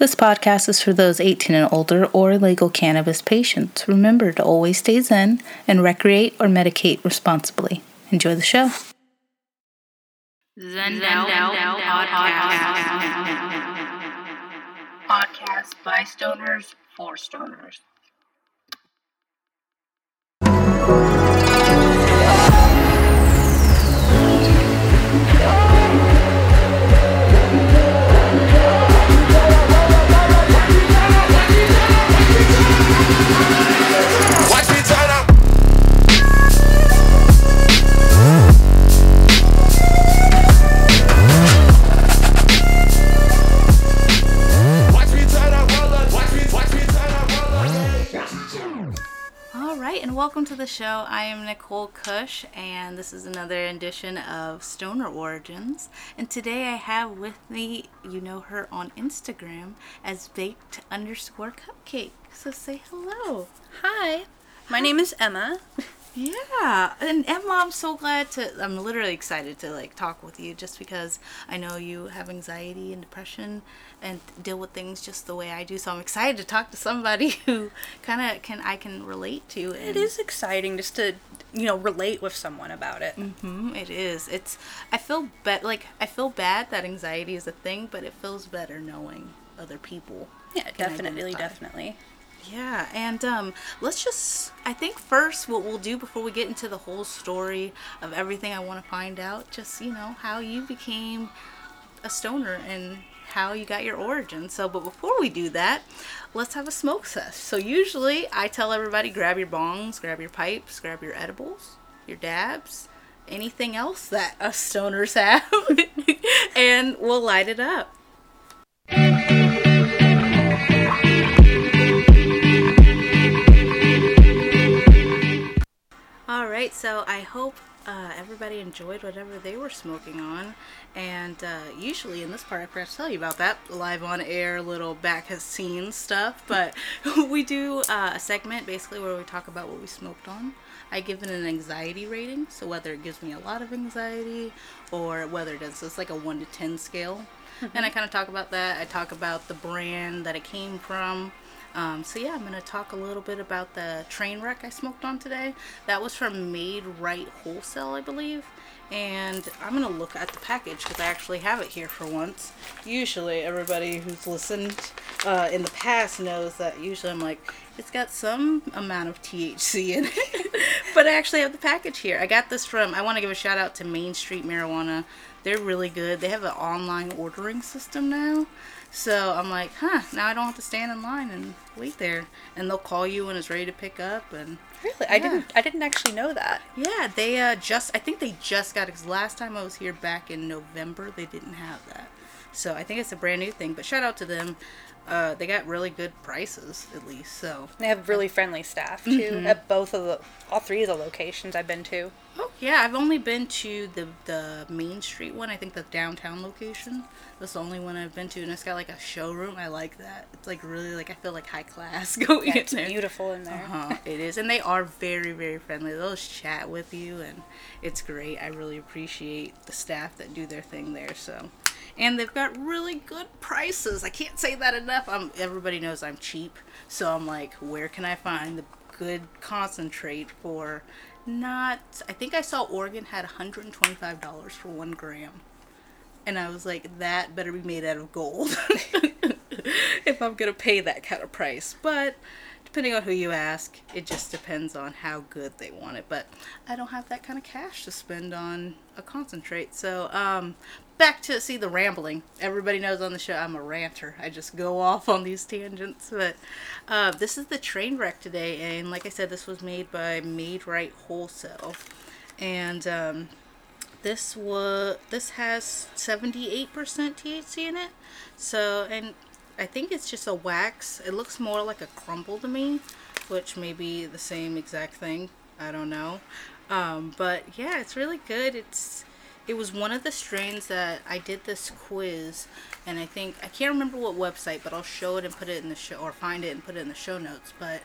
This podcast is for those 18 and older or legal cannabis patients. Remember to always stay zen and recreate or medicate responsibly. Enjoy the show. Zen Podcast by stoners for stoners. Bye. Welcome to the show. I am Nicole Kush, and this is another edition of Stoner Origins. And today I have with me, you know her on Instagram as baked underscore cupcake. So say hello. Hi, my Hi. name is Emma. Yeah, and Emma, I'm so glad to. I'm literally excited to like talk with you, just because I know you have anxiety and depression, and deal with things just the way I do. So I'm excited to talk to somebody who kind of can I can relate to. And, it is exciting just to you know relate with someone about it. Mm-hmm, it is. It's. I feel bad. Like I feel bad that anxiety is a thing, but it feels better knowing other people. Yeah, definitely, identify. definitely. Yeah, and um, let's just, I think first what we'll do before we get into the whole story of everything I want to find out, just, you know, how you became a stoner and how you got your origin. So, but before we do that, let's have a smoke test. So, usually I tell everybody grab your bongs, grab your pipes, grab your edibles, your dabs, anything else that us stoners have, and we'll light it up. All right, so I hope uh, everybody enjoyed whatever they were smoking on. And uh, usually in this part, I forgot to tell you about that live on air little back has seen stuff. But we do uh, a segment basically where we talk about what we smoked on. I give it an anxiety rating, so whether it gives me a lot of anxiety or whether it does. So it's like a 1 to 10 scale. Mm-hmm. And I kind of talk about that. I talk about the brand that it came from. Um, so yeah, I'm gonna talk a little bit about the train wreck I smoked on today. That was from Made Right Wholesale, I believe. And I'm gonna look at the package because I actually have it here for once. Usually, everybody who's listened uh, in the past knows that usually I'm like, it's got some amount of THC in it. but I actually have the package here. I got this from, I want to give a shout out to Main Street Marijuana. They're really good. They have an online ordering system now. So I'm like, huh, now I don't have to stand in line and wait there. And they'll call you when it's ready to pick up and Really? Yeah. I didn't I didn't actually know that. Yeah, they uh just I think they just got it cuz last time I was here back in November, they didn't have that. So I think it's a brand new thing, but shout out to them. Uh, they got really good prices at least. So they have really friendly staff too mm-hmm. at both of the all three of the locations I've been to. Oh yeah, I've only been to the the Main Street one. I think the downtown location. That's the only one I've been to, and it's got like a showroom. I like that. It's like really like I feel like high class going yeah, it's in there. beautiful in there. Uh-huh, it is, and they are very very friendly. They'll just chat with you, and it's great. I really appreciate the staff that do their thing there. So, and they've got really good prices. I can't say that enough. I'm everybody knows I'm cheap, so I'm like, where can I find the good concentrate for not I think I saw Oregon had $125 for 1 gram. And I was like that better be made out of gold if I'm to pay that kind of price. But depending on who you ask, it just depends on how good they want it. But I don't have that kind of cash to spend on a concentrate. So, um, back to see the rambling. Everybody knows on the show I'm a ranter. I just go off on these tangents. But uh, this is the train wreck today, and like I said, this was made by Made Right Wholesale, and um, this was this has 78% THC in it. So, and I think it's just a wax. It looks more like a crumble to me, which may be the same exact thing. I don't know. Um, but yeah, it's really good. It's it was one of the strains that I did this quiz, and I think I can't remember what website, but I'll show it and put it in the show or find it and put it in the show notes. But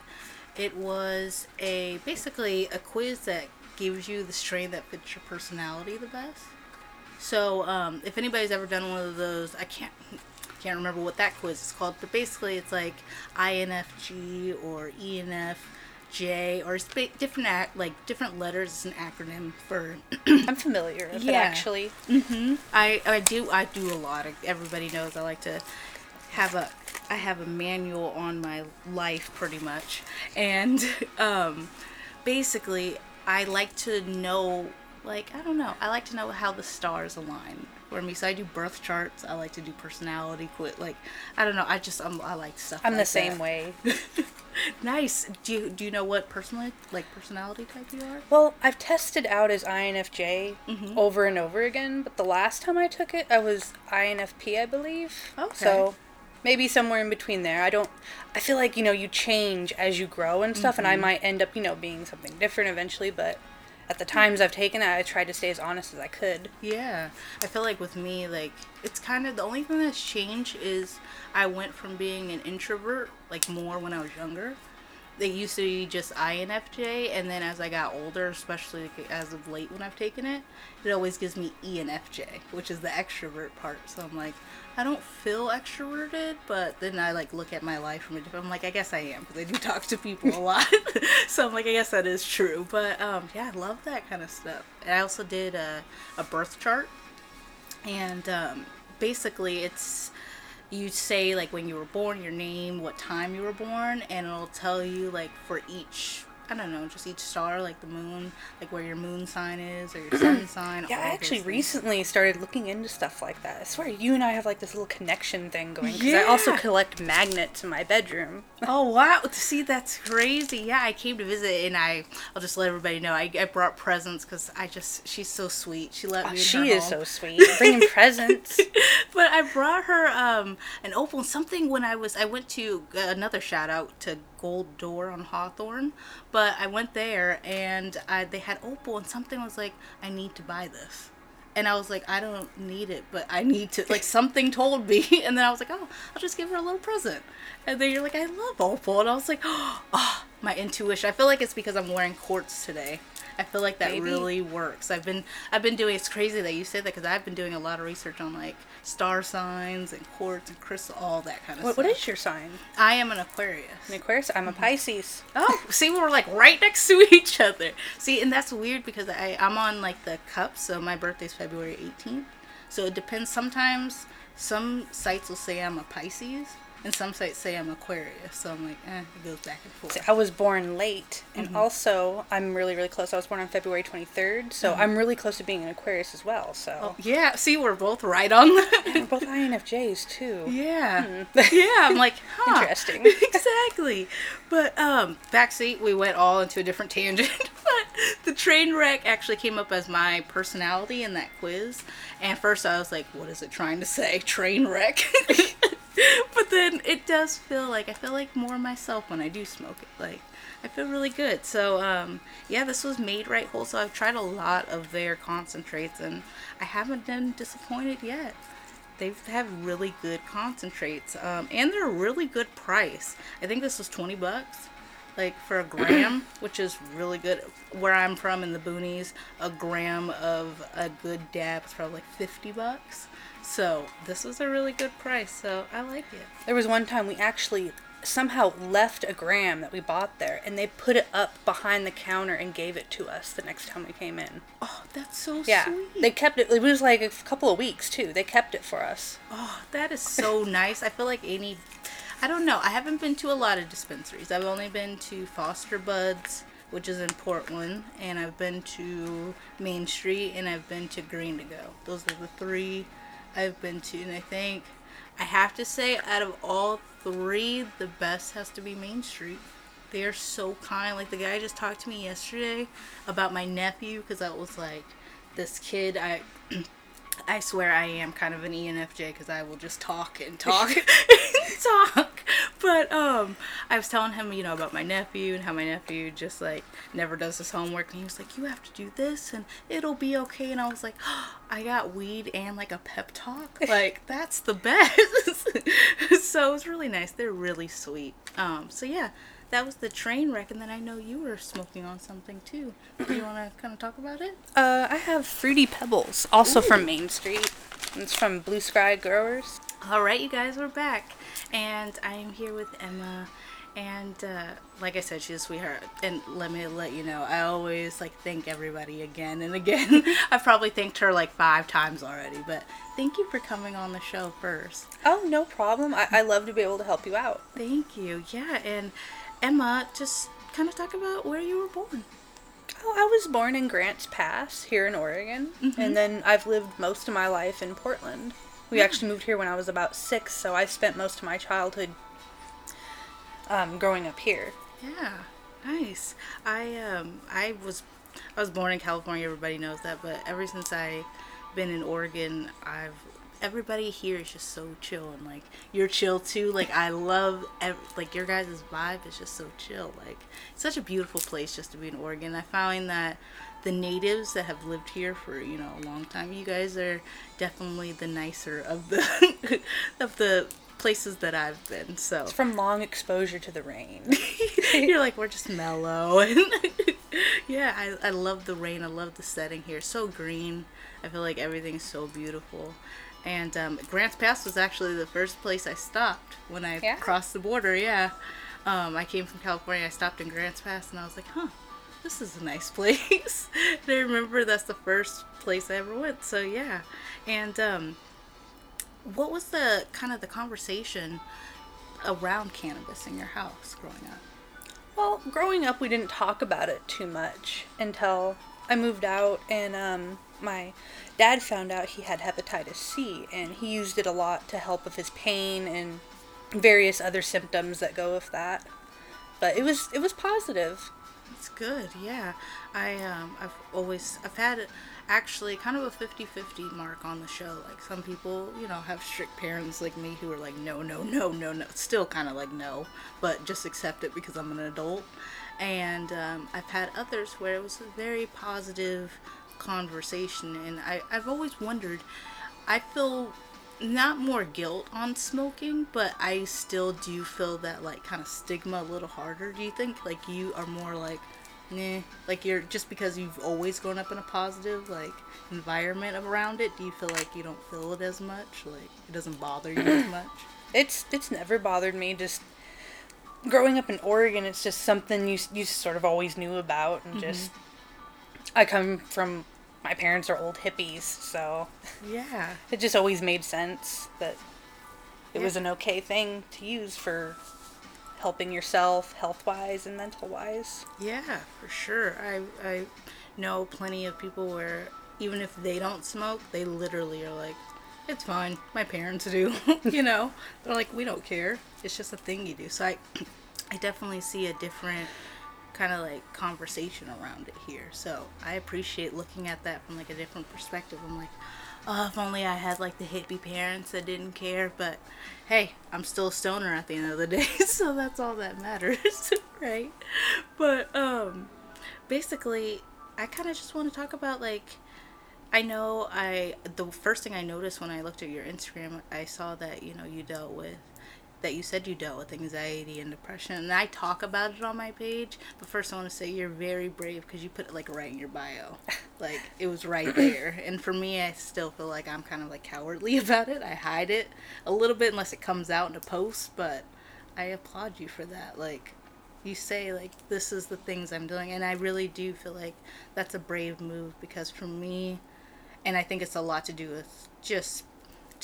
it was a basically a quiz that gives you the strain that fits your personality the best. So um, if anybody's ever done one of those, I can't can't remember what that quiz is called, but basically it's like INFJ or E ENFJ or ba- different act like different letters. It's an acronym for. I'm familiar with it Yeah. actually. I I do I do a lot. Everybody knows I like to have a I have a manual on my life pretty much, and um, basically I like to know like I don't know I like to know how the stars align for me. So I do birth charts. I like to do personality quit. Like I don't know. I just I'm, I like stuff. I'm the same that. way. Nice. Do you do you know what personally like personality type you are? Well, I've tested out as INFJ Mm-hmm. over and over again, but the last time I took it, I was INFP, I believe. Okay. So maybe somewhere in between there. I don't. I feel like you know you change as you grow and stuff, Mm-hmm. and I might end up you know being something different eventually. But at the times I've taken it, I tried to stay as honest as I could. Yeah, I feel like with me, like it's kind of the only thing that's changed is I went from being an introvert, like more when I was younger. They used to be just INFJ, and then as I got older, especially as of late when I've taken it, it always gives me ENFJ, which is the extrovert part. So I'm like, I don't feel extroverted, but then I like look at my life from a different. I'm like, I guess I am because I do talk to people a lot. so I'm like, I guess that is true. But um, yeah, I love that kind of stuff. And I also did a, a birth chart and um, basically it's you say like when you were born your name what time you were born and it'll tell you like for each i don't know just each star like the moon like where your moon sign is or your sun sign Yeah, I actually recently started looking into stuff like that. I swear, you and I have like this little connection thing going. Because I also collect magnets in my bedroom. Oh wow! See, that's crazy. Yeah, I came to visit, and I I'll just let everybody know I, I brought presents because I just she's so sweet. She let me. Oh, she is home. so sweet, bringing presents. but I brought her um, an opal something when I was I went to uh, another shout out to Gold Door on Hawthorne, but I went there and I, they had opal and something was like I need to buy this. And I was like, I don't need it, but I need to. Like something told me, and then I was like, oh, I'll just give her a little present. And then you're like, I love opal, and I was like, oh, my intuition. I feel like it's because I'm wearing quartz today. I feel like that Maybe. really works. I've been I've been doing. It's crazy that you say that because I've been doing a lot of research on like star signs and quartz and crystal, all that kind of What, stuff. what is your sign? I am an Aquarius. An Aquarius? I'm a mm-hmm. Pisces. Oh, see, we're like right next to each other. See, and that's weird because I I'm on like the cup, so my birthday's February 18th. So it depends. Sometimes some sites will say I'm a Pisces, and some sites say I'm Aquarius. So I'm like, eh, it goes back and forth. I was born late, and Mm-hmm. also I'm really, really close. I was born on February 23rd, so I'm really close to being an Aquarius as well. So Mm-hmm. Oh, yeah, see, we're both right on the. we're both INFJs too. Yeah. yeah, I'm like, huh. Interesting. exactly. But um backseat we went all into a different tangent. but the train wreck actually came up as my personality in that quiz. And first I was like, what is it trying to say? Train wreck. but then it does feel like I feel like more myself when I do smoke it. Like I feel really good. So um yeah, this was made right whole. So I've tried a lot of their concentrates and I haven't been disappointed yet they have really good concentrates um, and they're a really good price i think this was 20 bucks like for a gram which is really good where i'm from in the boonies a gram of a good dab is probably like 50 bucks so this was a really good price so i like it There was one time we actually somehow left a gram that we bought there, and they put it up behind the counter and gave it to us the next time we came in. oh that's so Yeah, sweet they kept it. It was like a couple of weeks too. They kept it for us. Oh, that is so nice. I feel like any, I don't know. I haven't been to a lot of dispensaries. I've only been to Foster Buds, which is in Portland, and I've been to Main Street, and I've been to Green to Go. Those are the three I've been to, and I think I have to say, out of all three, the best has to be Main Street. They are so kind. Like the guy just talked to me yesterday about my nephew because I was like, this kid, I. I swear I am kind of an ENFJ because I will just talk and talk talk. But um, I was telling him, you know, about my nephew and how my nephew just like never does his homework, and he was like, "You have to do this, and it'll be okay." And I was like, "I got weed and like a pep talk. Like that's the best." so it was really nice. They're really sweet. Um, so yeah. That was the train wreck, and then I know you were smoking on something too. Do you want to kind of talk about it? Uh, I have fruity pebbles, also from Main Street. It's from Blue Sky Growers. All right, you guys, we're back, and I am here with Emma. And uh, like I said, she's a sweetheart. And let me let you know, I always like thank everybody again and again. I've probably thanked her like five times already, but thank you for coming on the show first. Oh, no problem. I, I love to be able to help you out. Thank you. Yeah, and Emma, just kind of talk about where you were born. Oh, I was born in Grants Pass here in Oregon, and then I've lived most of my life in Portland. We actually moved here when I was about six, so I spent most of my childhood um, growing up here. Yeah, nice. I um I was I was born in California. Everybody knows that, but ever since I've been in Oregon, I've everybody here is just so chill and like you're chill too. Like I love like your guys' vibe is just so chill. Like it's such a beautiful place just to be in Oregon. I find that the natives that have lived here for you know a long time, you guys are definitely the nicer of the of the places that I've been. So. It's from long exposure to the rain. you're like we're just mellow. And yeah I, I love the rain. I love the setting here. So green. I feel like everything's so beautiful. And um, grants pass was actually the first place i stopped when i Yeah? crossed the border yeah. Um, i came from california. I stopped in grants pass and i was like huh this is a nice place and i remember that's the first place i ever went so yeah and um, what was the kind of the conversation around cannabis in your house growing up Well, growing up, we didn't talk about it too much until I moved out, and um, my dad found out he had hepatitis C, and he used it a lot to help with his pain and various other symptoms that go with that. But it was it was positive. That's good. Yeah. I um I've always I've had actually kind of a 50-50 mark on the show. Like some people, you know, have strict parents like me who are like no, no, no, no, no. Still kind of like no, but just accept it because I'm an adult. And um, I've had others where it was a very positive conversation and I I've always wondered I feel not more guilt on smoking, but I still do feel that like kind of stigma a little harder. Do you think like you are more like, nah, like you're just because you've always grown up in a positive like environment around it? Do you feel like you don't feel it as much? Like it doesn't bother you as much? It's it's never bothered me. Just growing up in Oregon, it's just something you you sort of always knew about, and mm-hmm. just I come from my parents are old hippies, so Yeah, it just always made sense that it Yeah. was an okay thing to use for helping yourself health wise and mental wise. yeah, for sure. I I know plenty of people where even if they don't smoke, they literally are like, it's fine. My parents do. you know, they're like, we don't care. It's just a thing you do. So I, I definitely see a different kind of like conversation around it here. So I appreciate looking at that from like a different perspective. I'm like, oh, if only I had like the hippie parents that didn't care. But hey, I'm still a stoner at the end of the day, so that's all that matters, right? But um, basically, I kind of just want to talk about like. I know I the first thing I noticed when I looked at your Instagram, I saw that you know you dealt with that you said you dealt with anxiety and depression, and I talk about it on my page. But first, I want to say you're very brave because you put it like right in your bio, like it was right there. And for me, I still feel like I'm kind of like cowardly about it. I hide it a little bit unless it comes out in a post, but I applaud you for that. Like you say like this is the things I'm doing and I really do feel like that's a brave move because for me and I think it's a lot to do with just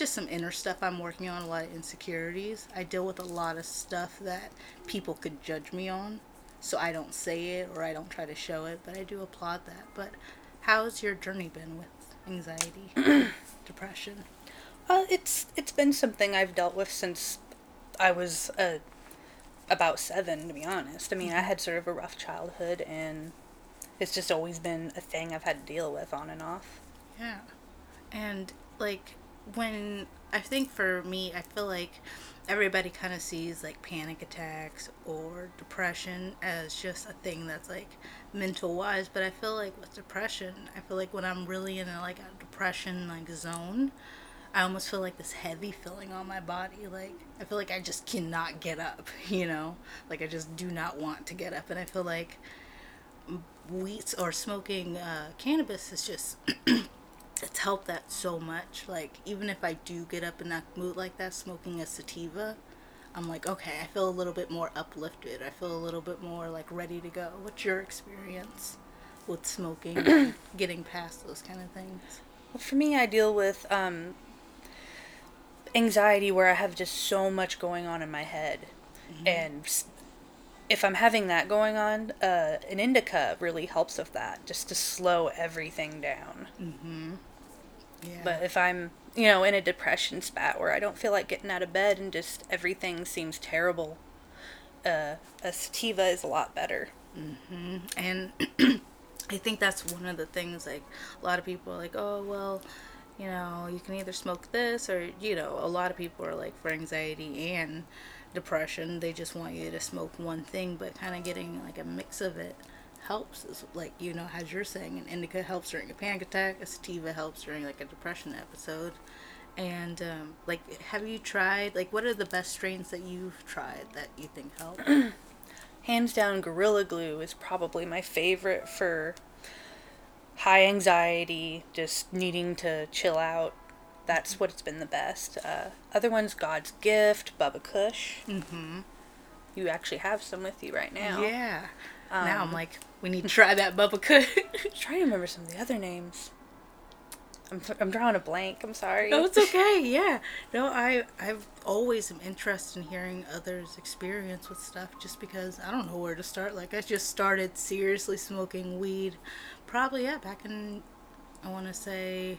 just some inner stuff I'm working on, a lot of insecurities. I deal with a lot of stuff that people could judge me on. So I don't say it or I don't try to show it, but I do applaud that. But how's your journey been with anxiety, depression? Well, it's it's been something I've dealt with since I was uh, about seven, to be honest. I mean, I had sort of a rough childhood, and it's just always been a thing I've had to deal with on and off. Yeah. And like when I think for me, I feel like everybody kind of sees like panic attacks or depression as just a thing that's like mental wise, but I feel like with depression, I feel like when I'm really in a like a depression like zone, I almost feel like this heavy feeling on my body. Like I feel like I just cannot get up, you know? Like I just do not want to get up and I feel like wheat or smoking uh, cannabis is just it's helped that so much. Like even if I do get up in that mood like that, smoking a sativa, I'm like, okay, I feel a little bit more uplifted. I feel a little bit more like ready to go. What's your experience with smoking, and getting past those kind of things? Well, for me, I deal with um, anxiety where I have just so much going on in my head, and if I'm having that going on, uh, an indica really helps with that, just to slow everything down. Yeah. But if I'm, you know, in a depression spat where I don't feel like getting out of bed and just everything seems terrible, uh, a sativa is a lot better. and I think that's one of the things like a lot of people are like, oh well, you know, you can either smoke this or you know, a lot of people are like for anxiety and depression, they just want you to smoke one thing, but kind of getting like a mix of it helps. Is like you know, as you're saying, an indica helps during a panic attack, a sativa helps during like a depression episode. And um, like, have you tried? Like, what are the best strains that you've tried that you think help? Hands down, Gorilla Glue is probably my favorite for high anxiety, just needing to chill out. That's what it's been the best. Uh, other ones, God's Gift, Bubba Kush. Mm-hmm. You actually have some with you right now. Yeah. Now I'm um, like, we need to try that Bubba Kush. trying to remember some of the other names. I'm, I'm drawing a blank. I'm sorry. no, it's okay. Yeah. No, I I've always am interested in hearing others' experience with stuff, just because I don't know where to start. Like I just started seriously smoking weed, probably yeah back in I want to say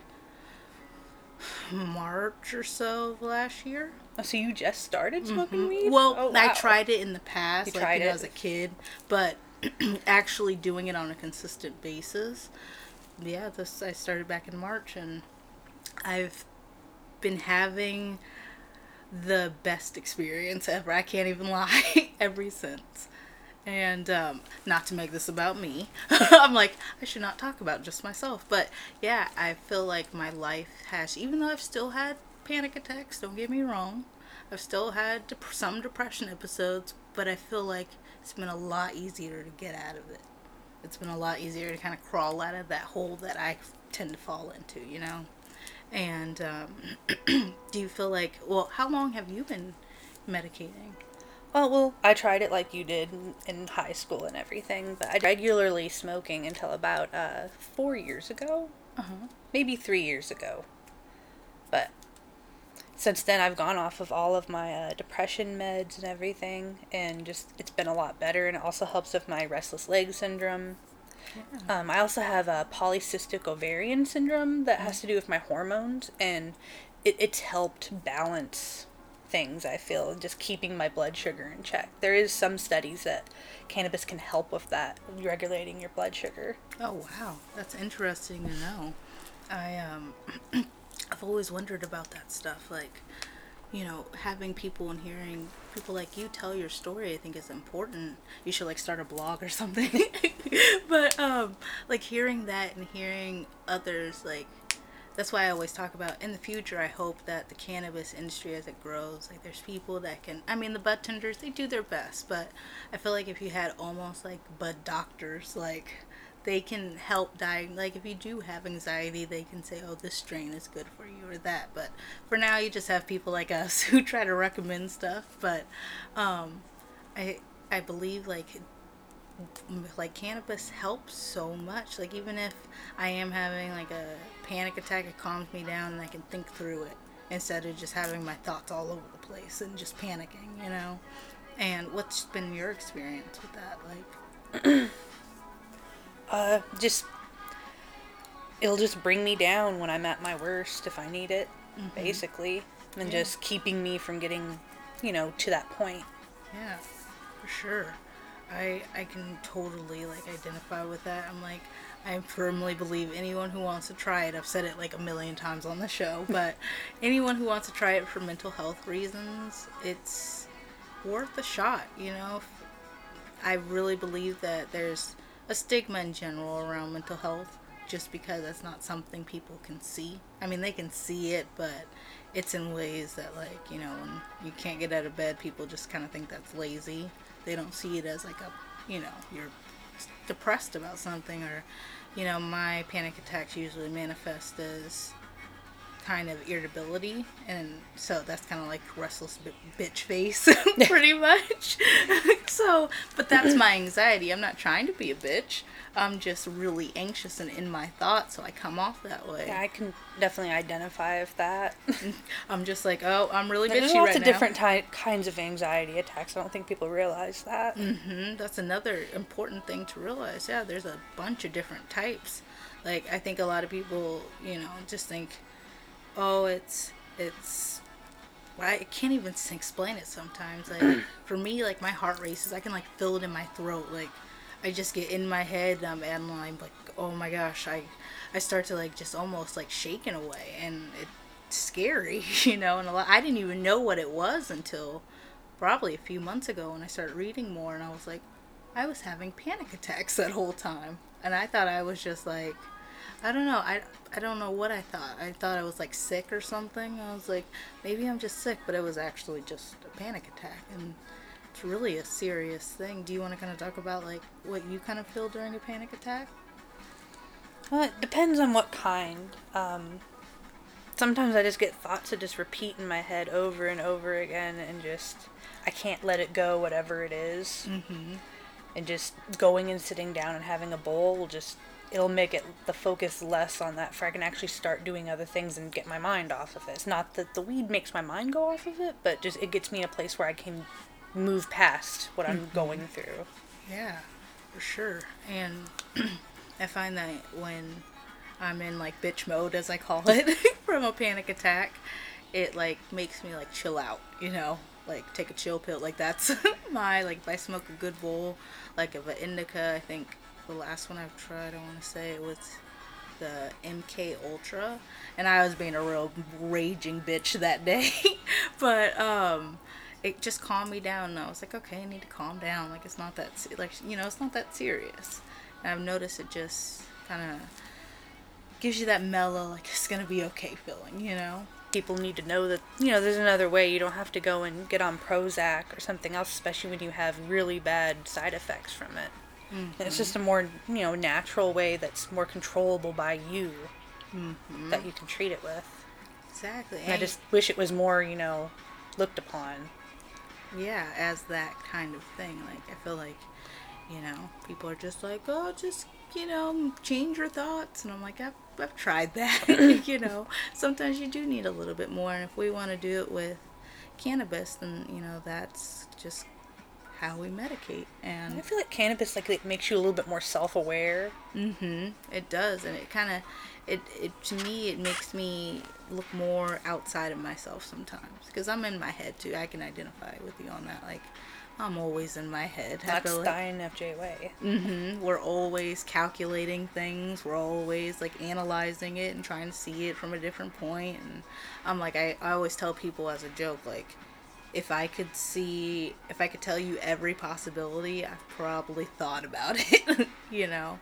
March or so of last year. Oh, so you just started smoking mm-hmm. weed? Well, Oh, I tried it in the past, You like tried when I it? was a kid, but actually doing it on a consistent basis. Yeah, this I started back in March, and I've been having the best experience ever. I can't even lie, ever since. And um, not to make this about me, I'm like I should not talk about just myself. But yeah, I feel like my life has, even though I've still had panic attacks. Don't get me wrong, I've still had dep- some depression episodes, but I feel like it's been a lot easier to get out of it. It's been a lot easier to kind of crawl out of that hole that I tend to fall into, you know. And um, do you feel like, well, how long have you been medicating? Oh, well, I tried it like you did in, in high school and everything, but I regularly smoking until about uh, four years ago. Uh-huh. Maybe three years ago. But since then, I've gone off of all of my uh, depression meds and everything, and just it's been a lot better, and it also helps with my restless leg syndrome. Um, I also have a polycystic ovarian syndrome that has to do with my hormones, and it, it's helped balance things. I feel just keeping my blood sugar in check. There is some studies that cannabis can help with that, regulating your blood sugar. Oh wow, that's interesting to know. I um, I've always wondered about that stuff. Like, you know, having people and hearing people like you tell your story, I think is important. You should like start a blog or something. but um, like hearing that and hearing others like. That's why I always talk about in the future. I hope that the cannabis industry, as it grows, like there's people that can. I mean, the bud tenders they do their best, but I feel like if you had almost like bud doctors, like they can help diagnose like if you do have anxiety they can say oh this strain is good for you or that but for now you just have people like us who try to recommend stuff but um i i believe like like cannabis helps so much like even if i am having like a panic attack it calms me down and i can think through it instead of just having my thoughts all over the place and just panicking you know? And what's been your experience with that like Uh, just it'll just bring me down when I'm at my worst if I need it, basically, and Yeah. just keeping me from getting, you know, to that point. Yeah, for sure. I I can totally like identify with that. I'm like I firmly believe anyone who wants to try it. I've said it like a million times on the show, but anyone who wants to try it for mental health reasons, it's worth a shot. You know, I really believe that there's a stigma in general around mental health just because it's not something people can see. I mean, they can see it, but it's in ways that, like, you know, when you can't get out of bed, people just kind of think that's lazy. They don't see it as like a, you know, you're depressed about something or you know my panic attacks usually manifest as kind of irritability and so that's kind of like restless bi- bitch face pretty much so but that's my anxiety i'm not trying to be a bitch i'm just really anxious and in my thoughts so i come off that way Yeah, I can definitely identify with that. i'm just like oh i'm really bitchy There's lots right of now different ty- kinds of anxiety attacks. I don't think people realize that. Mm-hmm. That's another important thing to realize. Yeah, there's a bunch of different types. Like I think a lot of people, you know, just think, oh, it's it's. I can't even explain it sometimes. Like for me, like my heart races. I can like feel it in my throat. Like I just get in my head um, and I'm like, oh my gosh, I I start to like just almost like shaking away, and it's scary, you know. And a lot, I didn't even know what it was until probably a few months ago when I started reading more, and I was like, I was having panic attacks that whole time, and I thought I was just like, I don't know, I I don't know what I thought. I thought I was like sick or something. I was like, maybe I'm just sick, but it was actually just a panic attack, and it's really a serious thing. Do you want to kind of talk about like what you kind of feel during a panic attack? Well, it depends on what kind. Um, sometimes I just get thoughts that just repeat in my head over and over again, and just I can't let it go, whatever it is. Mm-hmm. And just going and sitting down and having a bowl just it'll make it the focus less on that, for I can actually start doing other things and get my mind off of it. It's not that the weed makes my mind go off of it, but just it gets me a place where I can move past what I'm mm-hmm. going through. Yeah, for sure. And I find that when I'm in like bitch mode, as I call it, from a panic attack, it like makes me like chill out, you know, like take a chill pill. Like that's my like if I smoke a good bowl, like of an indica. I think the last one I've tried, I want to say it was the MK Ultra, and I was being a real raging bitch that day, but um, it just calmed me down, and I was like, okay, I need to calm down. Like it's not that like you know, it's not that serious. And I've noticed it just kind of gives you that mellow, like it's gonna be okay feeling, you know. people need to know that you know there's another way you don't have to go and get on prozac or something else especially when you have really bad side effects from it Mm-hmm. and it's just a more you know natural way that's more controllable by you mm-hmm. that you can treat it with Exactly. and i just wish it was more you know looked upon yeah, as that kind of thing. Like I feel like, you know, people are just like, oh, just you know, change your thoughts, and I'm like, I've I've tried that. you know, sometimes you do need a little bit more, and if we want to do it with cannabis, then you know that's just how we medicate, And i feel like cannabis like it makes you a little bit more self-aware Mm-hmm. it does, and it kind of. It, it to me it makes me look more outside of myself sometimes because I'm in my head too. I can identify with you on that. Like I'm always in my head. That's like- infj way hmm We're always calculating things. We're always like analyzing it and trying to see it from a different point. And I'm like, I, I always tell people as a joke, like, if I could see, if I could tell you every possibility, I've probably thought about it. you know,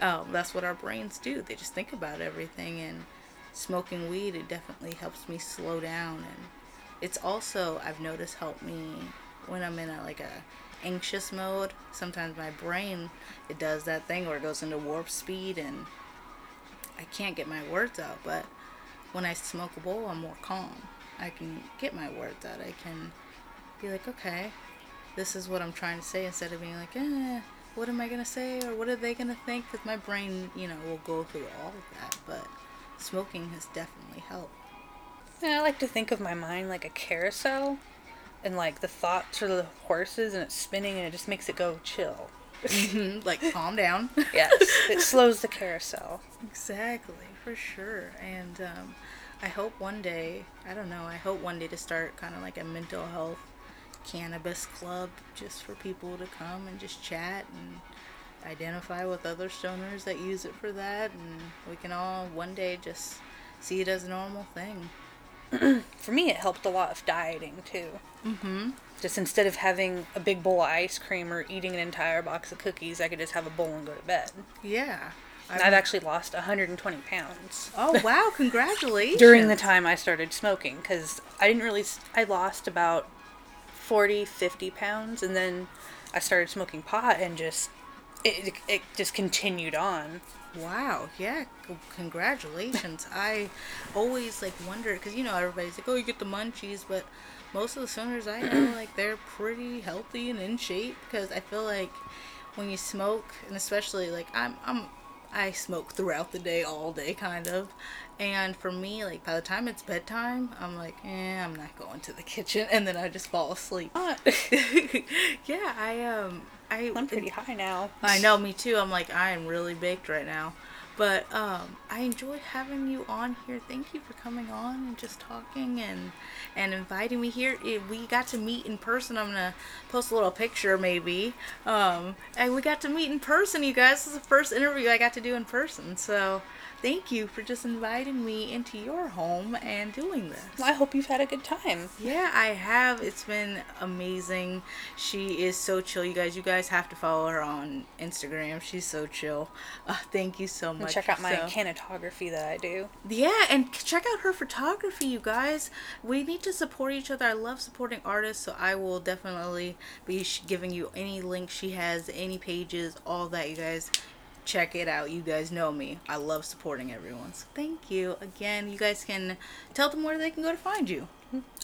um, that's what our brains do. They just think about everything. And smoking weed, it definitely helps me slow down. And it's also, I've noticed, helped me when I'm in a like a anxious mode. Sometimes my brain it does that thing where it goes into warp speed and I can't get my words out. But when I smoke a bowl, I'm more calm. I can get my words out. I can be like, okay, this is what I'm trying to say instead of being like, eh, what am I gonna say or what are they gonna think? Because my brain, you know, will go through all of that. But smoking has definitely helped. Yeah, I like to think of my mind like a carousel, and like the thoughts are the horses, and it's spinning, and it just makes it go chill. like, calm down. Yes, it slows the carousel. Exactly, for sure. And um, I hope one day, I don't know, I hope one day to start kind of like a mental health cannabis club just for people to come and just chat and identify with other stoners that use it for that. And we can all one day just see it as a normal thing. For me, it helped a lot of dieting too. Mm-hmm. Just instead of having a big bowl of ice cream or eating an entire box of cookies, I could just have a bowl and go to bed. Yeah. And I've actually lost 120 pounds Oh, wow, congratulations. during the time I started smoking because I didn't really, I lost about 40, 50 pounds, and then I started smoking pot and just it, it just continued on. Wow, yeah, congratulations. I always like wonder because you know everybody's like, oh, you get the munchies, but most of the swimmers I know like they're pretty healthy and in shape because I feel like when you smoke and especially like I'm I'm I smoke throughout the day all day kind of and for me like by the time it's bedtime I'm like eh I'm not going to the kitchen and then I just fall asleep yeah I um I I'm pretty high now. I know, me too. I'm like, I am really baked right now. But um, I enjoyed having you on here. Thank you for coming on and just talking and and inviting me here. It, we got to meet in person. I'm gonna post a little picture maybe. Um, and we got to meet in person, you guys. This is the first interview I got to do in person. So thank you for just inviting me into your home and doing this. I hope you've had a good time. Yeah, I have. It's been amazing. She is so chill, you guys. You guys have to follow her on Instagram. She's so chill. Uh, thank you so much. And check out my So- that I do. yeah, and check out her photography, you guys. We need to support each other. I love supporting artists, so I will definitely be giving you any links she has, any pages, all that, you guys. Check it out. You guys know me. I love supporting everyone. So thank you again. You guys can tell them where they can go to find you.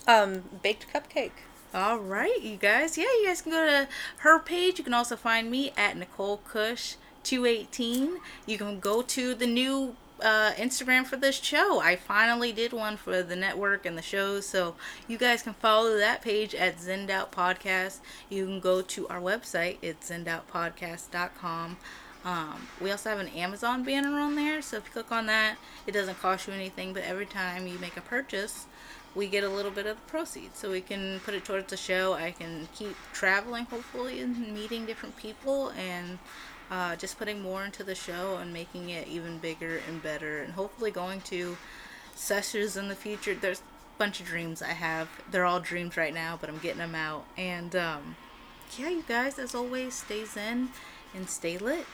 Um, baked cupcake. All right, you guys. Yeah, you guys can go to her page. You can also find me at Nicole Kush 218. You can go to the new uh, Instagram for this show. I finally did one for the network and the shows, so you guys can follow that page at Zenned Out Podcast. You can go to our website. It's zennedoutpodcast.com. Um, we also have an Amazon banner on there, so if you click on that, it doesn't cost you anything, but every time you make a purchase, we get a little bit of the proceeds. So we can put it towards the show. I can keep traveling hopefully and meeting different people and uh, just putting more into the show and making it even bigger and better and hopefully going to sessions in the future. There's a bunch of dreams i have. They're all dreams right now but i'm getting them out. And um, yeah you guys as always stay zen and stay lit